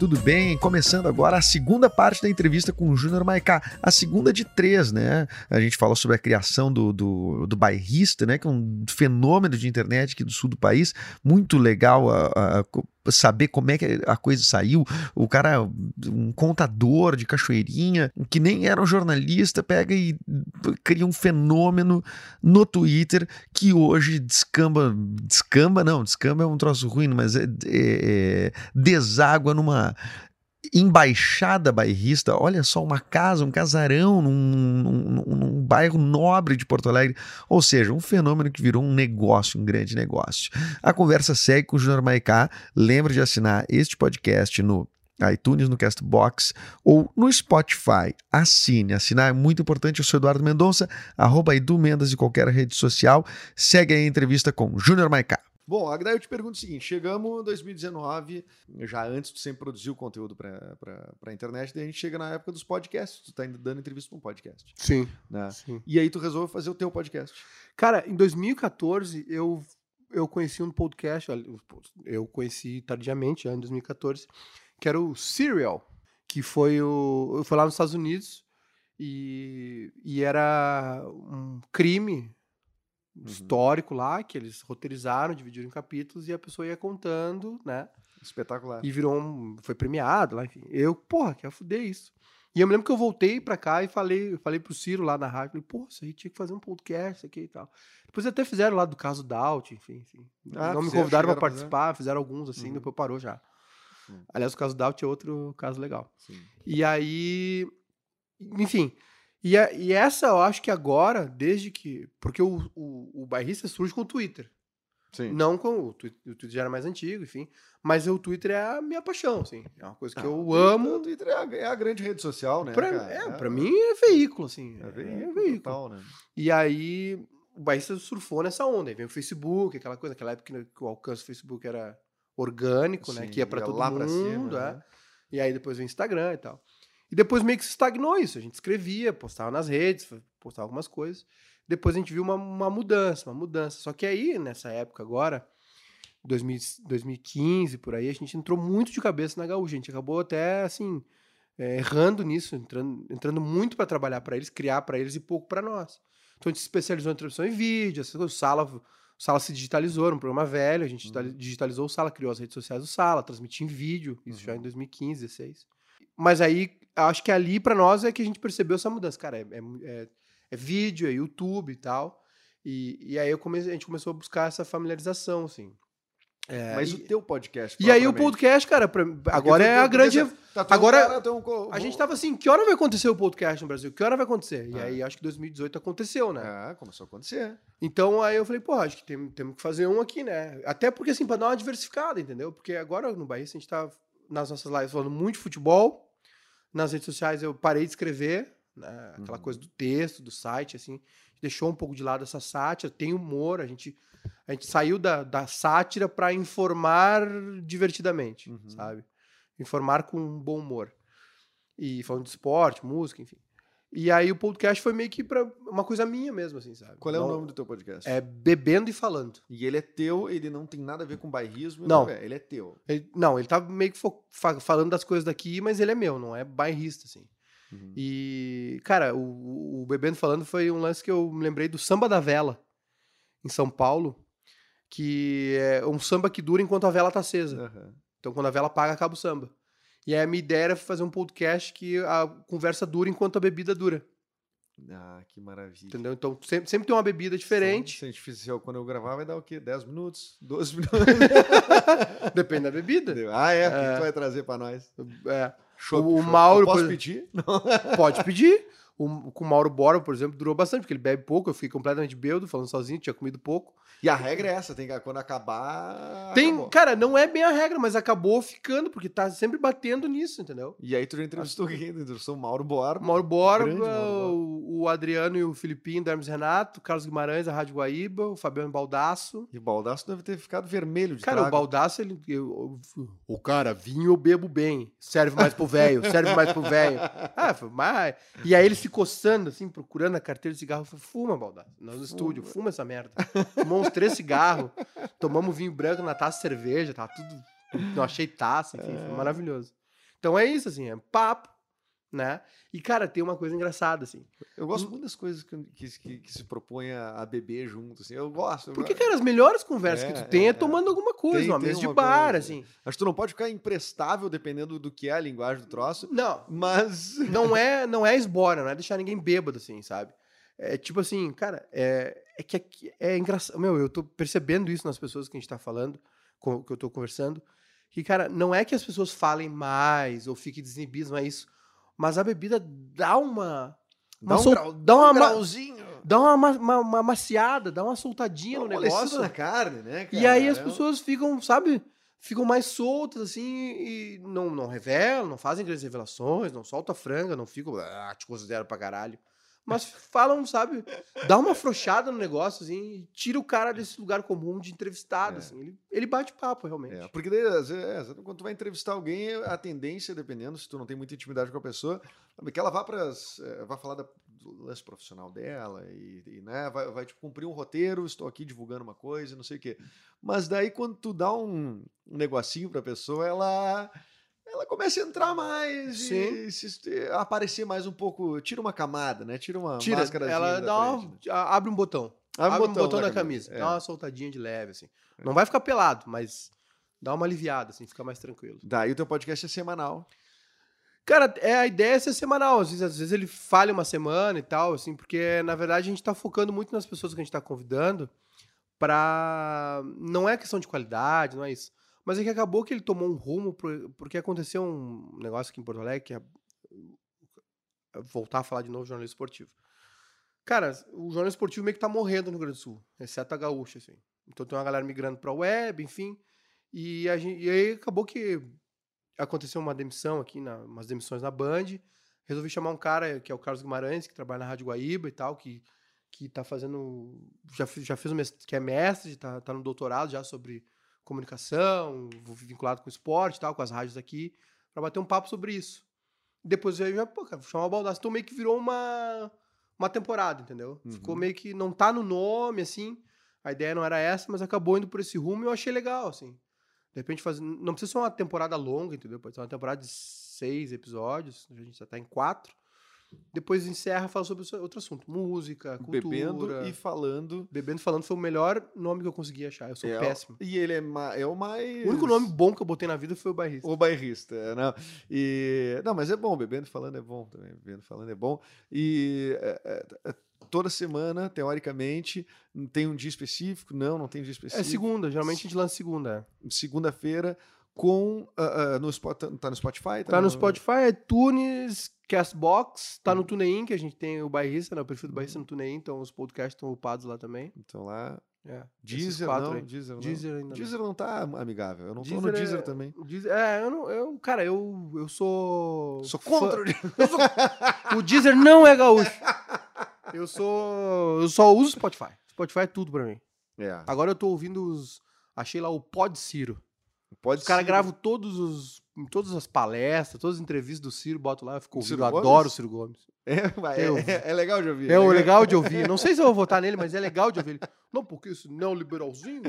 tudo bem? Começando agora a segunda parte da entrevista com o Júnior Maicá, a segunda de três, né? A gente falou sobre a criação do, do, do bairrista, né? Que é um fenômeno de internet aqui do sul do país, muito legal a, a saber como é que a coisa saiu. O cara, um contador de cachoeirinha, que nem era um jornalista, pega e cria um fenômeno no Twitter que hoje descamba, descamba não, descamba é um troço ruim, mas é, é, é deságua numa embaixada bairrista, olha só, uma casa, um casarão num, num, num, bairro nobre de Porto Alegre. Ou seja, um fenômeno que virou um negócio, um grande negócio. A conversa segue com o Júnior Maicá. Lembre de assinar este podcast no iTunes, no Castbox ou no Spotify. Assine. Assinar é muito importante. Eu sou Eduardo Mendonça, arroba Edu Mendes em qualquer rede social. Segue a entrevista com Júnior Maicá. Bom, daí eu te pergunto o seguinte: chegamos em 2019, já antes de sempre produzir o conteúdo para a internet, daí a gente chega na época dos podcasts. Tu tá dando entrevista para um podcast. Sim, né? sim. E aí tu resolve fazer o teu podcast. Cara, em 2014 eu, eu conheci um podcast, eu conheci tardiamente, já em 2014, que era o Serial, que foi, o, foi lá nos Estados Unidos e, e era um crime uhum. histórico lá, que eles roteirizaram, dividiram em capítulos e a pessoa ia contando, né? Espetacular. E virou um. Foi premiado lá, enfim. Eu, porra, quero fuder isso. E eu me lembro que eu voltei pra cá e falei, falei pro Ciro lá na rádio, falei, pô, isso aí tinha que fazer um podcast aqui e tal. Depois até fizeram lá do caso Daut, enfim, enfim. Ah, não me convidaram pra participar, fizeram alguns assim, uhum. depois parou já. Uhum. Aliás, o caso Daut é outro caso legal. Sim. E aí, enfim, e, a, e essa eu acho que agora, desde que. Porque o, o, o bairrista surge com o Twitter. Sim. Não com o Twitter, o Twitter já era mais antigo, enfim. Mas o Twitter é a minha paixão, assim. É uma coisa que ah, eu o amo. O Twitter é a, é a, grande rede social, né? Pra, é, é, pra mim é veículo, assim. É, é veículo. É veículo. Total, né? E aí o bairrista surfou nessa onda. Aí vem o Facebook, aquela coisa, aquela época que o alcance do Facebook era orgânico, né? Sim, né? Que ia pra todo lá mundo. Pra cima, é. Né? E aí depois vem o Instagram e tal. E depois meio que se estagnou isso. A gente escrevia, postava nas redes, postava algumas coisas. Depois a gente viu uma, uma mudança, uma mudança. Só que aí, nessa época agora, 2000, 2015, por aí, a gente entrou muito de cabeça na Gaúcha. A gente acabou até, assim, é, errando nisso, entrando, entrando muito para trabalhar para eles, criar para eles e pouco para nós. Então a gente se especializou em transmissão em vídeo, essas coisas. O Sala, o Sala se digitalizou, era um programa velho, a gente uhum. digitalizou o Sala, criou as redes sociais do Sala, transmitia em vídeo, isso uhum. já em 2015, 2016. Mas aí acho que ali para nós é que a gente percebeu essa mudança. Cara, é, é, é, é vídeo, é YouTube e tal. E, e aí comecei, a gente começou a buscar essa familiarização, assim. É, Mas e, o teu podcast. E aí o podcast, cara, pra, agora é a grande. Tá agora cara, um... a gente tava assim, que hora vai acontecer o podcast no Brasil? Que hora vai acontecer? E é. aí acho que 2018 aconteceu, né? É, começou a acontecer. Então aí eu falei, pô, acho que temos tem que fazer um aqui, né? Até porque assim, para dar uma diversificada, entendeu? Porque agora no Bahia a gente tá nas nossas lives falando muito de futebol, nas redes sociais eu parei de escrever, né? aquela uhum. coisa do texto, do site, assim, deixou um pouco de lado essa sátira, tem humor, a gente, a gente saiu da, da sátira para informar divertidamente, uhum. sabe? Informar com um bom humor. E falando de esporte, música, enfim. E aí o podcast foi meio que pra uma coisa minha mesmo, assim, sabe? Qual é não, o nome do teu podcast? É Bebendo e Falando. E ele é teu, ele não tem nada a ver com bairrismo? Não. não é, ele é teu. Ele, não, ele tá meio que falando das coisas daqui, mas ele é meu, não é bairrista, assim. Uhum. E, cara, o, o Bebendo e Falando foi um lance que eu me lembrei do Samba da Vela, em São Paulo, que é um samba que dura enquanto a vela tá acesa. Uhum. Então, quando a vela apaga, acaba o samba. E aí a minha ideia era fazer um podcast que a conversa dura enquanto a bebida dura. Ah, que maravilha. Entendeu? Então sempre, sempre tem uma bebida diferente. Se a gente fizer quando eu gravar, vai dar o quê? 10 minutos? 12 minutos? Depende da bebida. Ah, é? O que tu vai trazer para nós? É. Show, o, o Mauro. posso pedir? Pode pedir. O, com o Mauro Borba, por exemplo, durou bastante, porque ele bebe pouco, eu fiquei completamente bêbado, falando sozinho, tinha comido pouco. E a regra é essa, tem que, quando acabar. Tem, acabou. cara, não é bem a regra, mas acabou ficando, porque tá sempre batendo nisso, entendeu? E aí tu já entrevistou quem? Entrevistou o Mauro Borba. Mauro Borba, Mauro o, o Adriano e o Filipinho do Hermes Renato, o Carlos Guimarães, da Rádio Guaíba, o Fabiano Baldasso. E o Baldaço deve ter ficado vermelho de Cara, o trago. Baldasso, ele. eu- eu- o cara, vinho eu bebo bem. Serve mais pro velho, serve mais pro velho. Ah, mais. E aí ele se coçando, assim, procurando a carteira de cigarro. Falei, fuma, Baldasso. Nós no estúdio, fuma essa merda. Fumou uns três cigarros, tomamos vinho branco na taça de cerveja, tava tudo. Não achei taça, enfim, foi maravilhoso. Então é isso, assim, é papo, né? E, cara, tem uma coisa engraçada, assim. Eu gosto muito das coisas que, que, que- se propõe a, beber junto, assim. Eu gosto. Porque, cara, as melhores conversas É, que tu tem é, é, é. tomando alguma coisa, Tem- mesa de bar, coisa, assim. Acho que tu não pode ficar imprestável dependendo do que é a linguagem do troço, Não, mas. não é, não é esbora, não é deixar ninguém bêbado, assim, sabe? É tipo assim, cara, é, é que aqui- é engraçado. Meu, eu tô percebendo isso nas pessoas que a gente tá falando, com, que eu tô conversando, que, cara, não é que as pessoas falem mais ou fiquem desinibidas, não é isso. Mas a bebida dá uma. Dá uma um sol- grau- dá uma, um ma- grauzinho. dá uma, ma- uma, uma maciada, dá uma soltadinha Dá no uma negócio. na carne, né? E cara? aí as É pessoas ficam, sabe, ficam mais soltas, assim, e não, não revelam, não fazem grandes revelações, não soltam a franga, não ficam, ah, te considero pra caralho. Mas falam, sabe, dá uma afrouxada no negócio, assim, e tira o cara desse lugar comum de entrevistado, É. assim. Ele, ele bate papo, realmente. É, porque daí, às vezes, é, quando tu vai entrevistar alguém, a tendência, dependendo, se tu não tem muita intimidade com a pessoa, é que ela vá para vai falar da, do lance profissional dela e, e, né, vai, vai tipo, cumprir um roteiro, estou aqui divulgando uma coisa, não sei o quê. Mas daí quando tu dá um, um negocinho pra pessoa, ela ela começa a entrar mais Sim. e se, aparecer mais um pouco, tira uma camada, né? Tira uma Tira, máscarazinha ela dá uma, frente, né? abre um botão. Abre Abre, o um botão, da, camisa, camisa. é. Dá uma soltadinha de leve, assim. Não vai ficar pelado, mas dá uma aliviada, assim, fica mais tranquilo. Daí o teu podcast é semanal. Cara, é, a ideia é ser semanal. Às vezes, às vezes ele falha uma semana e tal, assim, porque na verdade a gente tá focando muito nas pessoas que a gente tá convidando pra. Não é questão de qualidade, não é isso. Mas é que acabou que ele tomou um rumo, por- porque aconteceu um negócio aqui em Porto Alegre, que é voltar a falar de novo jornalismo esportivo. Cara, o jornalismo esportivo meio que tá morrendo no Rio Grande do Sul, exceto a gaúcha, assim. Então tem uma galera migrando pra web, enfim. E, gente, e aí acabou que aconteceu uma demissão aqui, na, umas demissões na Band. Resolvi chamar um cara que é o Carlos Guimarães, que trabalha na Rádio Guaíba e tal, que, que tá fazendo. Já, já fez o mestre, que é mestre, tá, tá no doutorado já sobre comunicação, vinculado com esporte e tal, com as rádios aqui, para bater um papo sobre isso. Depois eu já, pô, cara, vou chamar o Baldassi. Então meio que virou uma, uma temporada, entendeu? Ficou Uhum. meio que. Não tá no nome, assim. A ideia não era essa, mas acabou indo por esse rumo e eu achei legal, assim. De repente, fazer, não precisa ser uma temporada longa, entendeu? Pode ser uma temporada de seis episódios, a gente já tá em quatro. Depois encerra fala sobre outro assunto. Música, cultura. Bebendo e falando. Bebendo falando foi o melhor nome que eu consegui achar. Eu sou É o- péssimo. E ele é, ma- é o mais. O único nome bom que eu botei na vida foi o bairrista. O bairrista, é, não. E, não, mas é bom, bebendo e falando é bom também. Bebendo e falando é bom. E é, é, é, toda semana, teoricamente, tem um dia específico? Não, não tem dia específico. É segunda, geralmente a gente lança segunda. é. Segunda-feira, com. ah, ah, no, Spot- tá no Spotify? Tá no Spotify, iTunes, Castbox, tá no TuneIn, que a gente tem o bairrista, né? O perfil do bairrista no TuneIn, então os podcasts estão upados lá também. Então lá. É, Deezer, não. aí. Deezer, não. Deezer ainda não. Deezer não tá amigável. Eu não tô Deezer no Deezer é- também. Deezer, é, eu não, eu, cara, eu, eu sou. Sou fã- contra o Deezer. O Deezer não é gaúcho. Eu sou. Eu só uso Spotify. Spotify é tudo pra mim. É, Agora eu tô ouvindo os. Achei lá o Pod Ciro. Pode Os caras ser. gravam todos os. Todas as palestras, todas as entrevistas do Ciro, boto lá, eu fico O ouvindo. Eu adoro o Ciro Gomes. É, é, é- é legal de ouvir. É o legal de ouvir. Não sei se eu vou votar nele, mas é legal de ouvir ele. Não, porque esse neoliberalzinho.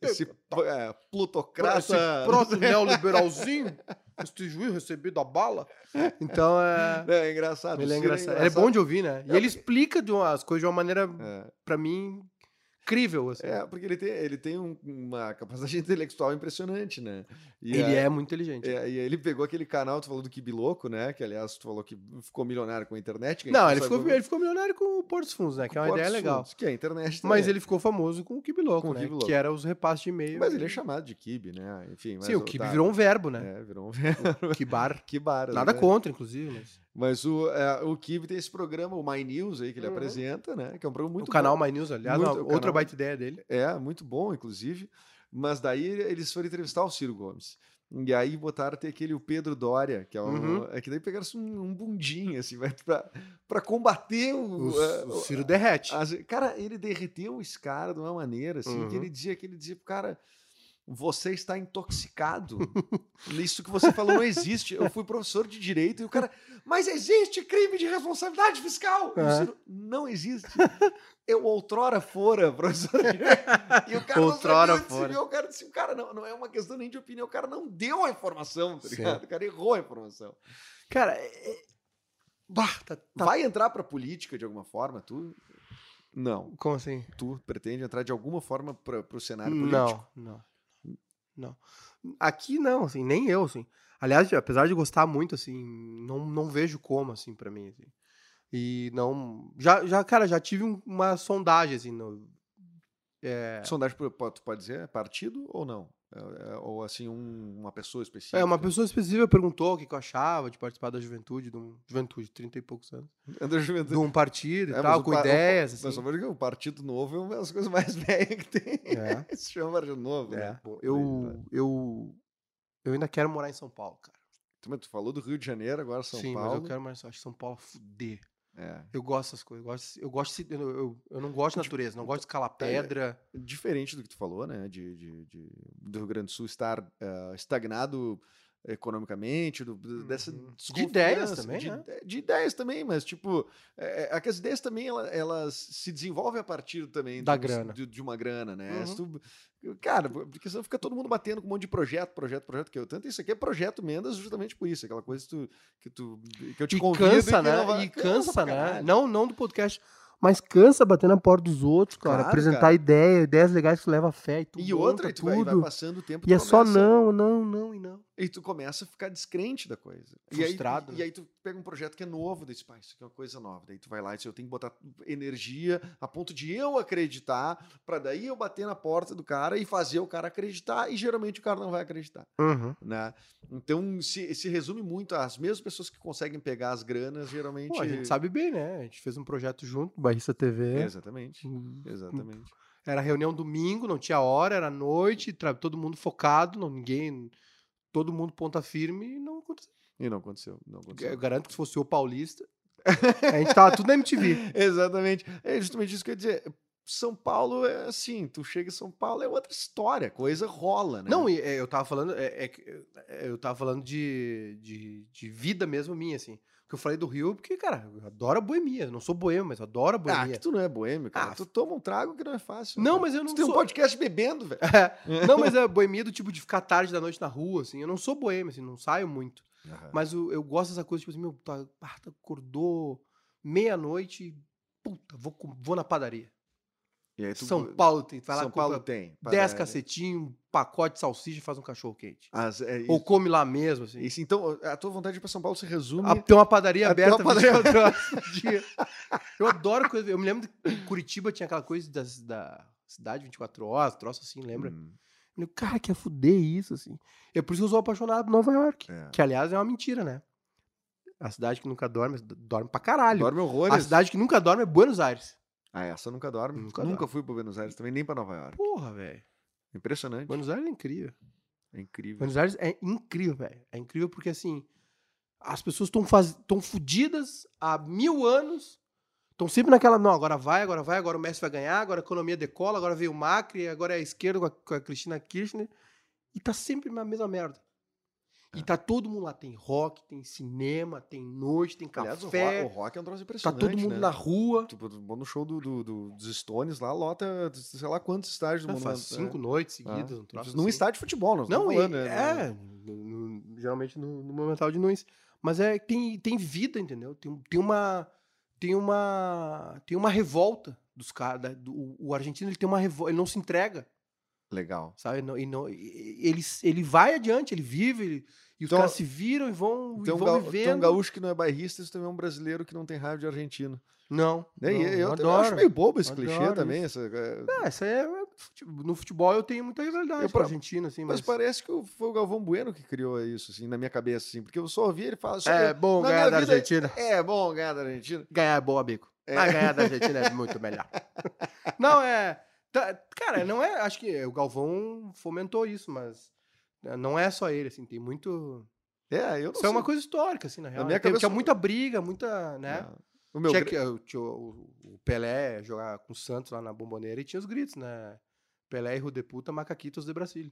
Esse é, Esse plutocrata. próximo neoliberalzinho, este juiz recebido a bala. Então é. É, engraçado. Ele é o Ciro engraçado. Ele é bom de ouvir, né? E É, ele explica de umas coisas de uma maneira, É, pra mim, incrível. Assim. é, porque ele tem, ele tem um- uma capacidade intelectual impressionante, né? E ele aí- é muito inteligente. é, e ele pegou aquele canal, tu falou do Kibi Louco, né? Que aliás, tu falou que ficou milionário com a internet. a Não, ele ficou, como- ele ficou milionário com o Porto dos Fundos, né? Que é uma Portos ideia legal. Fundos, Que é a internet Mas também. ele ficou famoso com o Kibi Louco, Com o né? Que era os repasses de e-mail. Mas ele é chamado de Kibi, né? Enfim. Sim, o Kibi tá, virou um verbo, né? É, virou um Kibar. Kibar. Nada né? contra, inclusive, mas... Mas o, é, o Kibe tem esse programa, o My News aí, que ele uhum. apresenta, né? Que é um programa muito O canal bom. My News, aliás, muito, outra canal, baita ideia dele. É, muito bom, inclusive. Mas daí eles foram entrevistar o Ciro Gomes. E aí botaram ter aquele o Pedro Dória, que é um. Uhum. É que daí pegaram um, um bundinho, assim, pra, pra combater o. O, uh, o Ciro derrete. As, cara, ele derreteu esse cara de uma maneira, assim, uhum. que ele dizia que ele dizia pro cara você está intoxicado. Isso que você falou não existe. Eu fui professor de direito e o cara, mas existe crime de responsabilidade fiscal. É. Não existe. Eu outrora fora professor de direito. E o cara outrora não fora. o cara disse, o cara não, não é uma questão nem de opinião, o cara não deu a informação, tá ligado? O cara errou a informação. Cara, é... é bah, tá, tá... vai entrar pra política de alguma forma, tu? Não. Como assim? Tu pretende entrar de alguma forma para o cenário político? Não, não. Não. Aqui não, assim, nem eu, assim. Aliás, apesar de gostar muito, assim, não, não vejo como, assim, para mim, assim. E não... Já, já cara, já tive uma sondagem, assim, no... É... Sondagem, tu pode dizer, é partido ou não? É, é, ou assim, um, uma pessoa específica? É, uma pessoa específica perguntou o que, que eu achava de participar da juventude, de um, juventude, 30 e poucos anos. É da juventude. De um partido e é, tal, com ideias. O, assim. Mas o Partido Novo é uma das coisas mais velhas que tem. É. Se chama Partido Novo. É. Né? eu, eu, eu ainda quero morar em São Paulo, cara. Tu, tu falou do Rio de Janeiro, agora São Sim, Paulo. Sim, mas eu quero morar em São Paulo. Acho São Paulo fuder. É. Eu gosto dessas coisas. Eu, gosto, eu, gosto eu, eu, eu, não gosto de natureza, não gosto de escalar é, pedra. É, diferente do que tu falou, né? De, de, de do Rio Grande do Sul estar uh, estagnado economicamente, do, dessa uhum. de ideias também, de, né? de, ideias também, mas tipo, é, é, as ideias também elas, elas, se desenvolvem a partir também da de, grana, de, de, uma grana, né? Uhum. Tu, cara, porque senão fica todo mundo batendo com um monte de projeto, projeto, projeto que eu tanto isso aqui é projeto Mendas justamente por isso, aquela coisa que tu que, tu, que eu te e convido cansa, e né? Vai, e cansa, cansa né? Não, não do podcast mas cansa bater na porta dos outros, cara. Claro, apresentar cara. ideia, ideias legais que leva fé e tudo. E outra, e tu tudo. Vai, vai passando o tempo. E é começa... só não, não, não e não. E tu começa a ficar descrente da coisa. Frustrado. E aí, né? e aí tu pega um projeto que é novo, desse pai, isso aqui é uma coisa nova. Daí tu vai lá e diz, eu tenho que botar energia a ponto de eu acreditar, para daí eu bater na porta do cara e fazer o cara acreditar, e geralmente o cara não vai acreditar. Uhum. Né? Então se, se resume muito às mesmas pessoas que conseguem pegar as granas, geralmente. Pô, a gente sabe bem, né? A gente fez um projeto junto, Barrista TV. Exatamente. Hum, Exatamente. Era reunião domingo, não tinha hora, era noite, todo mundo focado, não, ninguém todo mundo ponta firme e não aconteceu. E não aconteceu. Não aconteceu. Eu garanto que se fosse o paulista, a gente tava tudo na MTV. Exatamente. É justamente isso que eu ia dizer. São Paulo é assim, tu chega em São Paulo é outra história, coisa rola, né? Não, é, eu tava falando, é, é, é, eu tava falando de, de, de, vida mesmo minha, assim. Porque eu falei do Rio, porque, cara, eu adoro a boemia. Eu não sou boêmio, mas eu adoro a ah, boemia. Ah, que tu não é boêmio, cara. Ah, tu toma um trago que não é fácil. Não, cara. mas eu não tu sou... tem um podcast bebendo, velho. É. Não, mas é boemia do tipo de ficar tarde da noite na rua, assim. Eu não sou boêmio, assim, não saio muito. Uhum. Mas eu, eu gosto dessa coisa, tipo assim, meu, tá, tá acordou meia-noite, puta, vou, vou na padaria. Tu, São Paulo tem. Vai São Paulo tem. 10 cacetinhos, um pacote de salsicha e faz um cachorro quente. As, é, Ou come lá mesmo, assim. Isso, então, a tua vontade de ir pra São Paulo se resume. A, tem uma padaria aberta uma padaria... dia. Eu adoro coisa. Eu me lembro que Curitiba tinha aquela coisa das, da cidade 24 horas, troço assim, lembra? Hum. Eu cara, quer fuder isso, assim. É por isso que eu sou apaixonado por Nova York. É. Que, aliás, é uma mentira, né? A cidade que nunca dorme, dorme pra caralho. Dorme horrores. A cidade que nunca dorme é Buenos Aires. Ah, essa nunca dorme. Nunca, nunca dorme. fui para Buenos Aires também, nem para Nova York. Porra, velho. Impressionante. Buenos Aires é incrível. É incrível. Buenos Aires é incrível, velho. É incrível porque, assim, as pessoas estão faz... Tão fodidas há mil anos. Estão sempre naquela, não, agora vai, agora vai, agora o Messi vai ganhar, agora a economia decola, agora veio o Macri, agora é a esquerda com a, com a Cristina Kirchner. E tá sempre na mesma merda. E tá todo mundo lá. Tem rock, tem cinema, tem noite, tem café. Aliás, o, rock, o rock é um troço impressionante. Tá todo mundo né? na rua. Tipo, no show do, do, do, dos Stones lá, lota, sei lá quantos estádios do é, Faz cinco é. noites seguidas. Ah. Um Num estádio de futebol, nós não falando, né? É, no, no, geralmente no, no Monumental de Nunes. Mas é, tem, tem vida, entendeu? Tem, tem uma. Tem uma. Tem uma revolta dos caras. O argentino ele tem uma revolta. Ele não se entrega. Legal. Sabe? Não, e não, ele, ele vai adiante, ele vive. Ele, e os então, caras se viram e vão, tem um, vão vivendo. Tem um gaúcho que não é bairrista, isso também é um brasileiro que não tem raiva de argentino. Não. Não eu, eu, acho meio bobo esse clichê também. Essa, é... Não, essa é, no futebol eu tenho muita rivalidade Eu com pra- Argentina, assim, Mas mas. parece que foi o Galvão Bueno que criou isso, assim, na minha cabeça, assim, porque eu só ouvi ele falar. É que bom ganhar da vida- Argentina. É bom ganhar da Argentina. Ganhar é boa, bico. É. Mas ganhar da Argentina é muito melhor. Não, é. Tá- cara, não é. Acho que o Galvão fomentou isso, mas é, não é só ele, assim, tem muito. É, eu não Isso sei. é uma coisa histórica, assim, na real. minha né? Cabeça- Tinha muita briga, muita. né? O meu tinha gra- que, o, tinha o- o Pelé jogar com o Santos lá na bomboneira e tinha os gritos, né? Pelé e de puta, macaquitos de Brasília.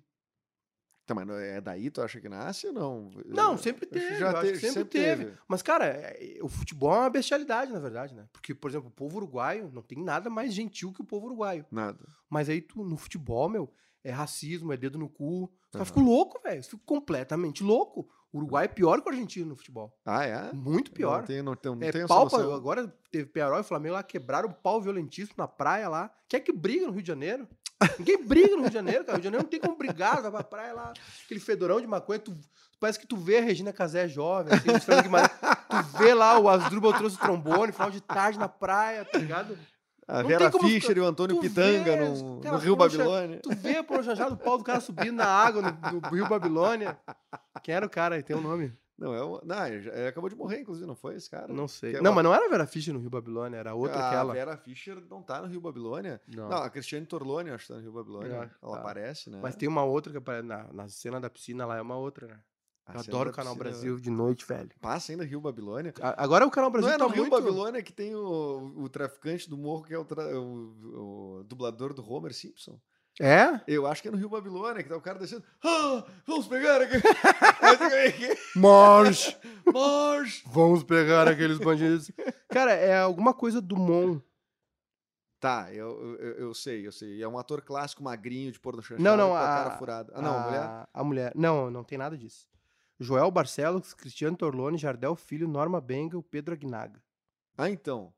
Tá, mas é daí tu acha que nasce ou não? Não, Eu- sempre teve, já eu acho que teve, sempre teve. Mas, cara, é- o futebol é uma bestialidade, na verdade, né? Porque, por exemplo, o povo uruguaio não tem nada mais gentil que o povo uruguaio. Nada. Mas aí tu, no futebol, meu, é racismo, é dedo no cu. Caras Aham. ficam loucos, velho. Ficam completamente loucos. O Uruguai é pior que o argentino no futebol. Ah, é? Muito pior. Não tem, não tem, não é tem pau, agora teve Pearol e Flamengo lá, quebraram o pau violentíssimo na praia lá. Quer que briga no Rio de Janeiro? Ninguém briga no Rio de Janeiro, cara. O Rio de Janeiro não tem como brigar, vai pra praia lá, aquele fedorão de maconha, tu, parece que tu vê a Regina Casé jovem, assim, tu vê lá o Asdrubal trouxe o trombone, final de tarde na praia, tá ligado? A não Vera Fischer e o Antônio Pitanga vê, no, cara, no Rio Babilônia. Tu vê a chanchada do pau do cara subindo na água no, no Rio Babilônia. Quem era o cara? Tem um nome? Não, é uma- não, ele acabou de morrer, inclusive, não foi esse cara? Não sei. Que é Não, uma- mas não era a Vera Fischer no Rio Babilônia, era outra a aquela. Vera Fischer não tá no Rio Babilônia. Não. Não, a Cristiane Torlone, acho que tá no Rio Babilônia. É, Ela tá. aparece, né? Mas tem uma outra que aparece na, na cena da piscina lá, é uma outra, né? A Eu adoro o Canal piscina- Brasil de noite, velho. Passa ainda Rio Babilônia. A- Agora o Canal Brasil não é tá no Rio muito... Babilônia que tem o, o traficante do morro, que é o, tra- o- o dublador do Homer Simpson? É? Eu acho que é no Rio Babilônia, que tá o cara descendo. Ah, vamos pegar aí, Marge! Marge! Vamos pegar aqueles bandidos. Cara, é alguma coisa do Mon. Tá, eu, eu, eu sei, eu sei. É um ator clássico magrinho de porno chanchado Não, não, com a, a- cara furada. Ah, não, a mulher? A mulher. Não, não tem nada disso. Joel Barcelos, Cristiano Torlone, Jardel Filho, Norma Bengel, Pedro Aguinaga. Ah, então.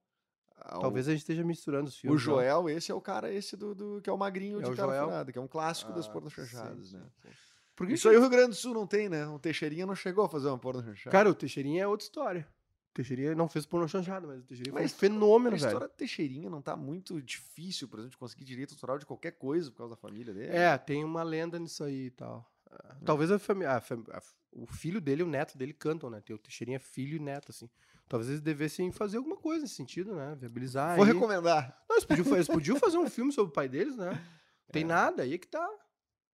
Ah, o- Talvez a gente esteja misturando os O filmes. não? Joel, esse é o cara, esse do, do- que é o magrinho É de o cara Joel? que é um clássico das Ah, sim, chanchadas, sim, né? sim. Por que Isso que- aí o Rio Grande do Sul não tem, né? O Teixeirinha não chegou a fazer uma porno chanchada. Cara, o Teixeirinha é outra história. O Teixeirinha não fez porno chanchado, mas o Teixeirinha Mas foi um fenômeno, a velho. história do Teixeirinha não tá muito difícil, por exemplo, de conseguir direito autoral de qualquer coisa por causa da família dele? É, tem uma lenda nisso aí e tal. Ah, Talvez a família. O filho dele e o neto dele cantam, né? Tem o Teixeirinha filho e neto, assim. Talvez eles devessem fazer alguma coisa nesse sentido, né? Viabilizar. Vou aí. recomendar. Não, eles podiam, eles podiam fazer um filme sobre o pai deles, né? Não tem É. nada, aí é que tá.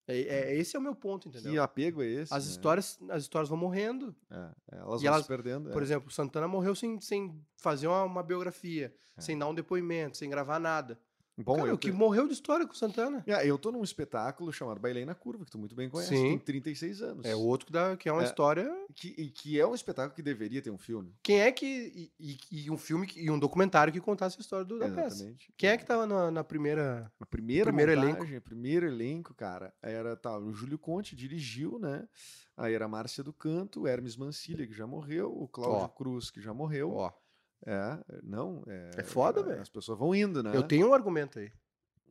É, é- esse é o meu ponto, entendeu? Que apego é esse? As né? histórias, as histórias vão morrendo. É, é, elas vão elas- se perdendo. Por é. exemplo, o Santana morreu sem, sem fazer uma, uma biografia, É. sem dar um depoimento, sem gravar nada. Bom, Cara, eu, o que morreu de história com o Santana. É, eu tô num espetáculo chamado Bailei na Curva, que tu muito bem conhece, Sim. tem 36 anos. É outro que, dá, que é uma É. história. Que, e que é um espetáculo que deveria ter um filme. Quem é que. E, e- um filme que- e um documentário que contasse a história do, da peça. Exatamente. Quem é que tava na, na primeira. A primeira Primeiro montagem, primeiro elenco, cara, era tá, o Júlio Conte dirigiu, né? Aí era a Márcia do Canto, o Hermes Mancilha, que já morreu, o Cláudio Ó. Cruz, que já morreu. Ó, É, não, é. É foda, velho. As pessoas vão indo, né? eu tenho um argumento aí.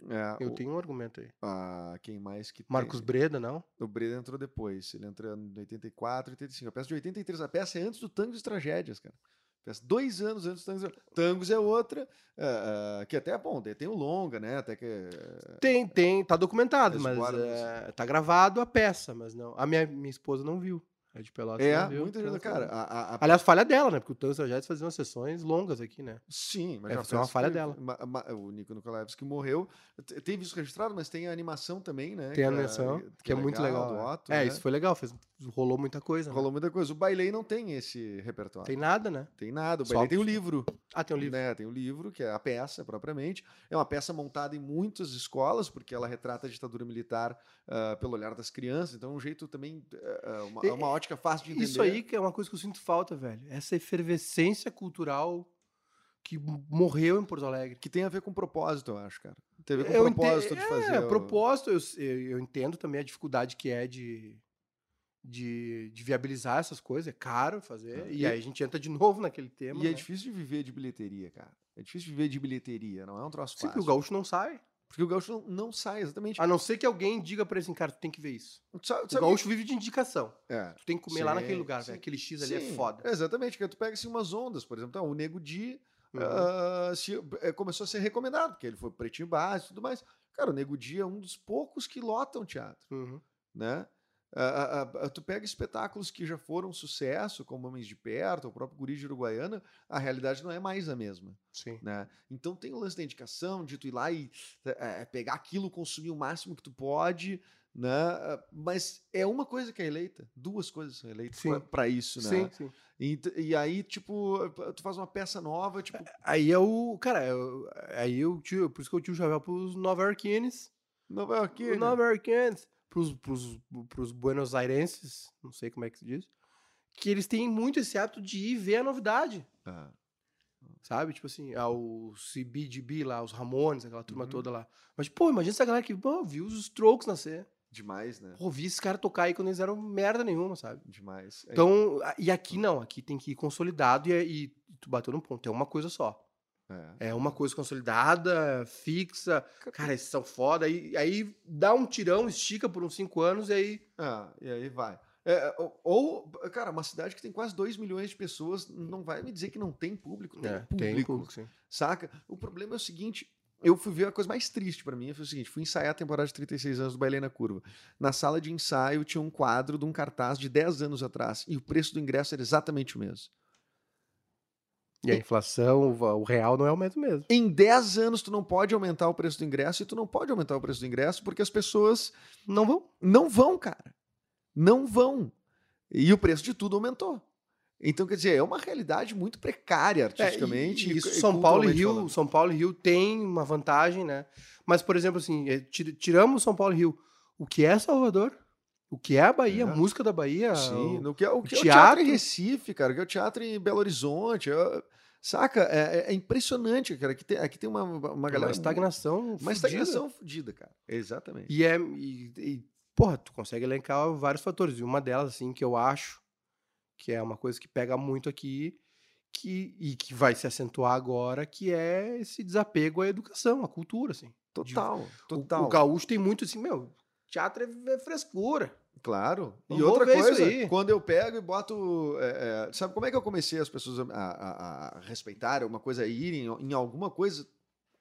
É, Eu o- tenho um argumento aí. a- quem mais que Marcos tem? Breda, não? O Breda entrou depois. Ele entrou em 84, 85. A peça de 83. A peça é antes do Tangos e Tragédias, cara. A peça dois anos antes do Tangos. Tangos é outra, ah, ah, que até é bom. Tem o longa, né? Até que. eh, Tem, tem, tá documentado, mas é, tá gravado a peça, mas não. A minha, minha esposa não viu. É de Pelotas É, muita gente. Cara, a, a- a- Aliás, falha dela, né? Porque o Tans Tragédias fazia umas sessões longas aqui, né? sim, mas é, já foi uma falha dela. ma- ma- o Nico Nikolaevski morreu. Te- Teve isso registrado, mas tem a animação também, né? Tem a que é- animação, que é muito legal. do é. Otto, é, né? isso foi legal, fez, rolou muita coisa. né? Rolou muita coisa. O Bailei não tem esse repertório. Tem nada, né? Tem nada. O Só Bailei tem o livro. Ah, tem um livro. Né? Tem o livro, que é a peça propriamente. É uma peça montada em muitas escolas, porque ela retrata a ditadura militar ah, pelo olhar das crianças. Então é um jeito também, ah, uma, é uma ótica fácil de entender. Isso aí que é uma coisa que eu sinto falta, velho. Essa efervescência cultural que morreu em Porto Alegre. Que tem a ver com propósito, eu acho, cara. Tem a ver com Eu propósito ente- de fazer. É, o- propósito, eu, eu entendo também a dificuldade que é de, de, de viabilizar essas coisas, é caro fazer. É. E aí a gente entra de novo naquele tema. E é né? difícil de viver de bilheteria, cara. É difícil de viver de bilheteria, não é um troço Sim, fácil. porque o gaúcho não sai. Porque o gaúcho não, não sai, exatamente. A não ser que alguém diga pra ele assim, cara, tu tem que ver isso. Sabe- O sabe- gaúcho vive de indicação. É. Tu tem que comer lá Sim, naquele lugar, velho. Aquele X ali é foda. Exatamente, que tu pega assim umas ondas, por exemplo, tá, o Nego Di Uhum. ah, se- eh, começou a ser recomendado, porque ele foi pretinho básico e tudo mais. Cara, o Nego Dia é um dos poucos que lotam teatro, Uhum. né? Ah, ah, ah, tu pega espetáculos que já foram sucesso, como Homens de Perto, o próprio Guri de Uruguaiana, a realidade não é mais a mesma. Sim. Né? Então tem o lance da indicação, de tu ir lá e é, pegar aquilo, consumir o máximo que tu pode, né? Ah, Mas é uma coisa que é eleita, duas coisas são eleitas para isso, né? Sim, sim. E, e aí, tipo, tu faz uma peça nova, tipo, Aí é o. Cara, é o- aí eu tio, por isso que eu tio o chapéu pros Nova Yorkines. Nova Pros, pros, pros Buenos Airenses, não sei como é que se diz. Que eles têm muito esse hábito de ir ver a novidade. Ah, Sabe? Tipo assim, ah, o CBGB lá, os Ramones, aquela turma Uhum. toda lá. Mas, pô, imagina essa galera que pô, viu os Strokes nascer. demais, né? Pô, vi esses caras tocar aí quando eles eram merda nenhuma, sabe? Demais. É, Então, e aqui não, aqui tem que ir consolidado e, e tu bateu no ponto. É uma coisa só. É. É uma coisa consolidada, fixa. Cara, esses são foda. Aí, aí dá um tirão, estica por uns cinco anos e aí. Ah, e aí vai. É, ou, cara, uma cidade que tem quase 2 milhões de pessoas, não vai me dizer que não tem público. Tem É, público. tem público, sim. Saca? O problema é o seguinte. Eu fui ver a coisa mais triste pra mim, foi o seguinte, fui ensaiar a temporada de 36 anos do Bailei na Curva. Na sala de ensaio tinha um quadro de um cartaz de 10 anos atrás e o preço do ingresso era exatamente o mesmo. E a inflação, o real não é o mesmo mesmo. Em 10 anos tu não pode aumentar o preço do ingresso e tu não pode aumentar o preço do ingresso porque as pessoas Não vão. não vão, cara. Não vão. E o preço de tudo aumentou. Então, quer dizer, é uma realidade muito precária artisticamente. É, e, e- isso, e São Paulo e Rio, falando. São Paulo e Rio tem uma vantagem, né? Mas, por exemplo, assim, é, tir- tiramos São Paulo e Rio. O que é Salvador? O que é a Bahia? É. A música da Bahia? Sim, o- que é, o que é o teatro- teatro em Recife, cara, o que é o teatro em Belo Horizonte. é- saca? É, é- é impressionante, cara. Aqui tem, aqui tem uma, uma uma galera. estagnação. Uma estagnação fodida, cara. Exatamente. E é. E, e, porra, tu consegue elencar vários fatores. E uma delas, assim, que eu acho que é uma coisa que pega muito aqui que, e que vai se acentuar agora, que é esse desapego à educação, à cultura, assim. Total, O- total. O, gaúcho tem muito assim, meu, teatro é, é frescura. Claro. Não e outra coisa, quando eu pego e boto. é, é, sabe como é que eu comecei as pessoas a, a, a respeitar alguma coisa, a irem em alguma coisa?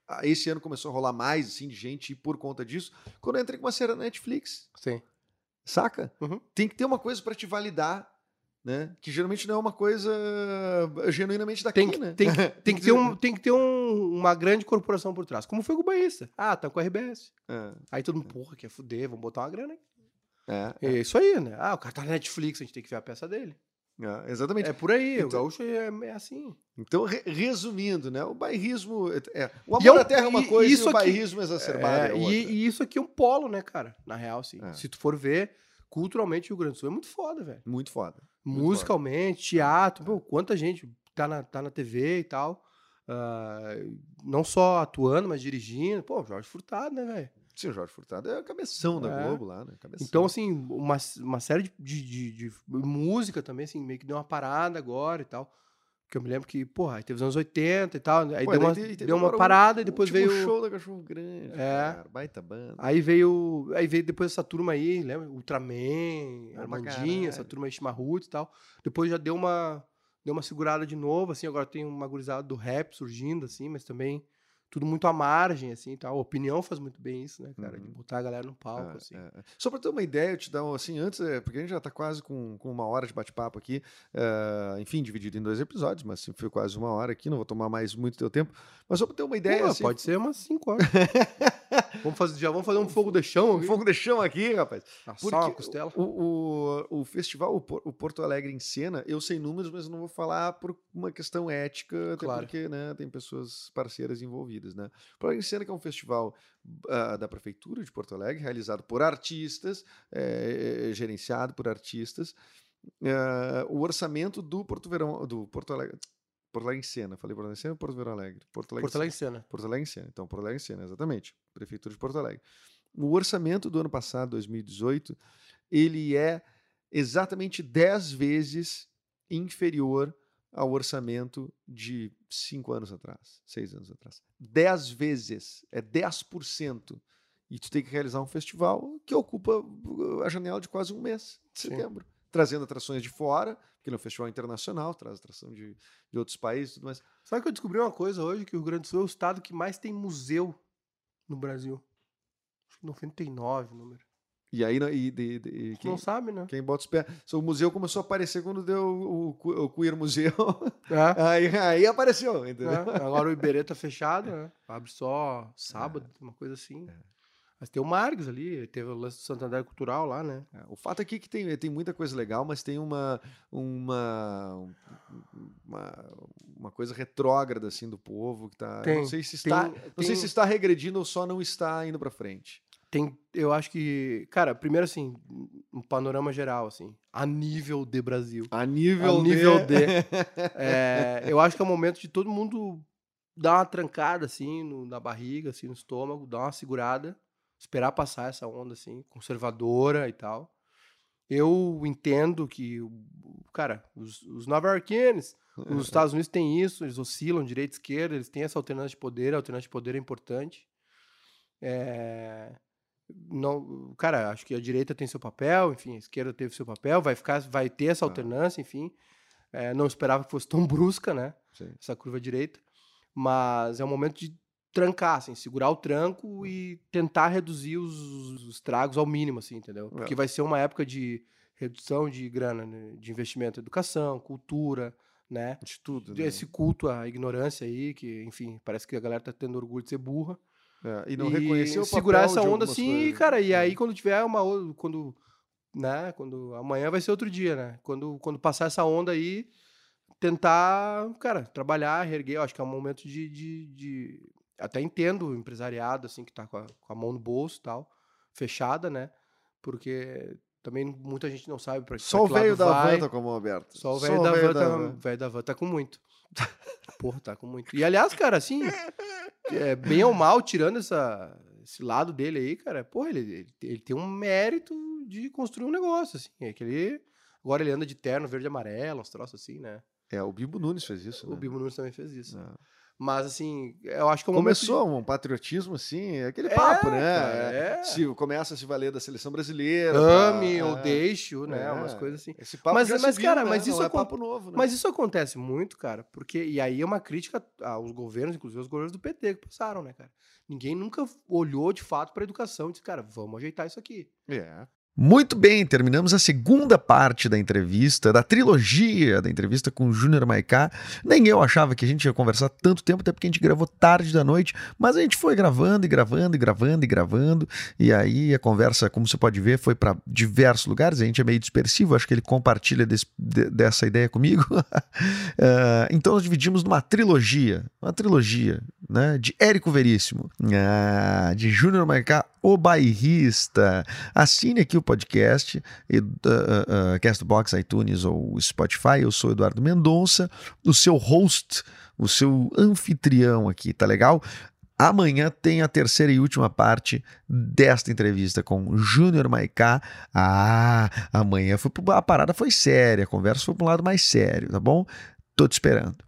Ah, Esse ano começou a rolar mais assim, de gente por conta disso. Quando eu entrei com uma série na Netflix. Sim. Saca? Uhum. Tem que ter uma coisa pra te validar, né? Que geralmente não é uma coisa genuinamente daqui, Tem, que- né? tem, que- tem que ter, um, tem que ter um- uma grande corporação por trás. Como foi com o Baísta. Ah, tá com a RBS. É, Aí todo mundo, porra, quer fuder, vamos botar uma grana aqui. É, É isso aí, né? Ah, o cara tá na Netflix, a gente tem que ver a peça dele. é, exatamente. É por aí, o Então- gaúcho é, é assim. Então, re- resumindo, né? O bairrismo. É, o é amor um- à terra é uma coisa isso e o aqui- bairrismo exacerbado é, É, e, e isso aqui é um polo, né, cara? Na real, assim. É. Se tu for ver, culturalmente, o Rio Grande do Sul é muito foda, velho. Muito foda. Muito Musicalmente, teatro, pô, quanta gente tá na, tá na TV e tal. ah, não só atuando, mas dirigindo. Pô, Jorge Furtado, né, velho? Sim, o Jorge Furtado é a cabeção da É. Globo lá, né? Cabeção. Então, assim, uma, uma série de, de, de- de música também, assim, meio que deu uma parada agora e tal. Que eu me lembro que, porra, aí teve os anos 80 e tal. Aí Pô, deu uma, te- deu uma o- parada e o depois último veio. show da Cachorro Grande. É. Cara, baita banda. Aí veio. Aí veio depois essa turma aí, lembra? Ultraman, Bom pra Armandinho, essa turma aí Chimarruts e tal. Depois já deu uma. Deu uma segurada de novo, assim, agora tem uma gurizada do rap surgindo, assim, mas também tudo muito à margem, assim, tal. A opinião faz muito bem isso, né, cara? De Uhum. botar a galera no palco, É, assim. é, é. Só para ter uma ideia, eu te dar um, assim, antes, é, porque a gente já está quase com, com uma hora de bate-papo aqui, é, enfim, dividido em dois episódios, mas assim, foi quase uma hora aqui, não vou tomar mais muito teu tempo. Mas só para ter uma ideia, Pô, assim, pode ser umas 5 horas. vamos fazer, já vamos fazer um fogo de chão um fogo de chão aqui, rapaz. Assar uma costela. O, o, o festival, o, Por- o Porto Alegre em cena, eu sei números, mas não vou falar por uma questão ética, até Claro. porque né, tem pessoas parceiras envolvidas. Né? O Porto Alegre em cena que é um festival ah, da Prefeitura de Porto Alegre, realizado por artistas, eh, gerenciado por artistas. Ah, o orçamento do Porto Verão, do Porto Alegre, Porto Alegre em cena, falei Porto Alegre em ou Porto Verão Alegre? Porto Alegre, Porto Alegre em cena. Porto Alegre em cena. Então, Porto Alegre em cena, exatamente. Prefeitura de Porto Alegre. O orçamento do ano passado, 2018, ele é exatamente 10 vezes inferior ao orçamento de 5 anos atrás, 6 anos atrás. 10 vezes, é 10%. E tu tem que realizar um festival que ocupa a janela de quase um mês de setembro. Trazendo atrações de fora, porque ele é um festival internacional, traz atração de, de outros países e tudo mais. Sabe que eu descobri uma coisa hoje? Que o Rio Grande do Sul é o estado que mais tem museu no Brasil. 99 o número. E aí, e, de, de, quem, não sabe, né? Quem bota os pés. O museu começou a aparecer quando deu o, o, o Queer Museu. É. Aí, aí apareceu, entendeu? É. Agora o Iberê tá fechado, né? Abre só sábado, é. uma coisa assim. Mas tem o Marques ali, teve o lance do Santander Cultural lá, né? É, o fato aqui é que tem, tem muita coisa legal, mas tem uma, uma, uma, uma coisa retrógrada, assim, do povo que tá... Tem, não sei se está, tem, não tem... sei se está regredindo ou só não está indo para frente tem, eu acho que, cara, primeiro assim, um panorama geral, assim, a nível de Brasil. A nível, a nível de. de é, eu acho que é o momento de todo mundo dar uma trancada, assim, no, na barriga, assim, no estômago, dar uma segurada, esperar passar essa onda, assim, conservadora e tal. Eu entendo que, cara, os, os nova-iorquinos, os Estados Unidos têm isso, eles oscilam direita e esquerda, eles têm essa alternância de poder, a alternância de poder é importante. É, não, cara, acho que a direita tem seu papel, enfim, a esquerda teve seu papel, vai ficar, vai ter essa alternância, enfim. É, não esperava que fosse tão brusca, né? Sim. Essa curva direita. Mas é um momento de trancar, assim, segurar o tranco e tentar reduzir os, os estragos ao mínimo, assim, entendeu? É. Porque é. vai ser uma época de redução de grana, né? de investimento em educação, cultura, né? De tudo. Né? Esse culto à ignorância aí, que, enfim, parece que a galera tá tendo orgulho de ser burra. É, e não reconhecer o segurar essa onda assim, coisas. cara, e aí quando tiver uma quando, né, quando amanhã vai ser outro dia, né? Quando quando passar essa onda aí, tentar, cara, trabalhar, reerguer, eu acho que é um momento de, de, de... até entendo o empresariado assim que tá com a, com a mão no bolso e tal, fechada, né? Porque também muita gente não sabe para Só o velho da van tá com a mão aberta. Só o velho da, van, tá, da van tá com muito. Porra, tá com muito. E aliás, cara, assim, é, bem ou mal, tirando essa, esse lado dele aí, cara, porra, ele, ele, ele, tem um mérito de construir um negócio, assim. É que ele, agora ele anda de terno verde e amarelo, uns troços assim, né? É, o Bibo Nunes fez isso. O né? Bibo Nunes também fez isso. É. Mas, assim, eu acho que é um Começou de... um patriotismo, assim, é aquele papo, é, né? Cara, é. Se começa a se valer da seleção brasileira. Ame pra... ou é. deixe, né? É. Umas coisas assim. Esse papo mas, mas viu, cara, né? mas isso é papo novo, né? Mas isso acontece muito, cara, porque. E aí é uma crítica aos governos, inclusive os governos do PT que passaram, né, cara? Ninguém nunca olhou de fato para a educação e disse, cara, vamos ajeitar isso aqui. É. Muito bem, terminamos a segunda parte da entrevista, da trilogia da entrevista com o Júnior Maiká. Nem eu achava que a gente ia conversar tanto tempo, até porque a gente gravou tarde da noite, mas a gente foi gravando e gravando e gravando e gravando, e aí a conversa, como você pode ver, foi para diversos lugares. A gente é meio dispersivo, acho que ele compartilha desse, de, dessa ideia comigo. uh, então nós dividimos numa trilogia, uma trilogia, né, de Érico Veríssimo, uh, de Júnior Maiká, o bairrista. Assine aqui o podcast, uh, uh, Castbox, iTunes ou Spotify. Eu sou Eduardo Mendonça, o seu host, o seu anfitrião aqui, tá legal? Amanhã tem a terceira e última parte desta entrevista com Júnior Maiká. Ah, amanhã foi, a parada foi séria, a conversa foi para um lado mais sério, tá bom? Tô te esperando.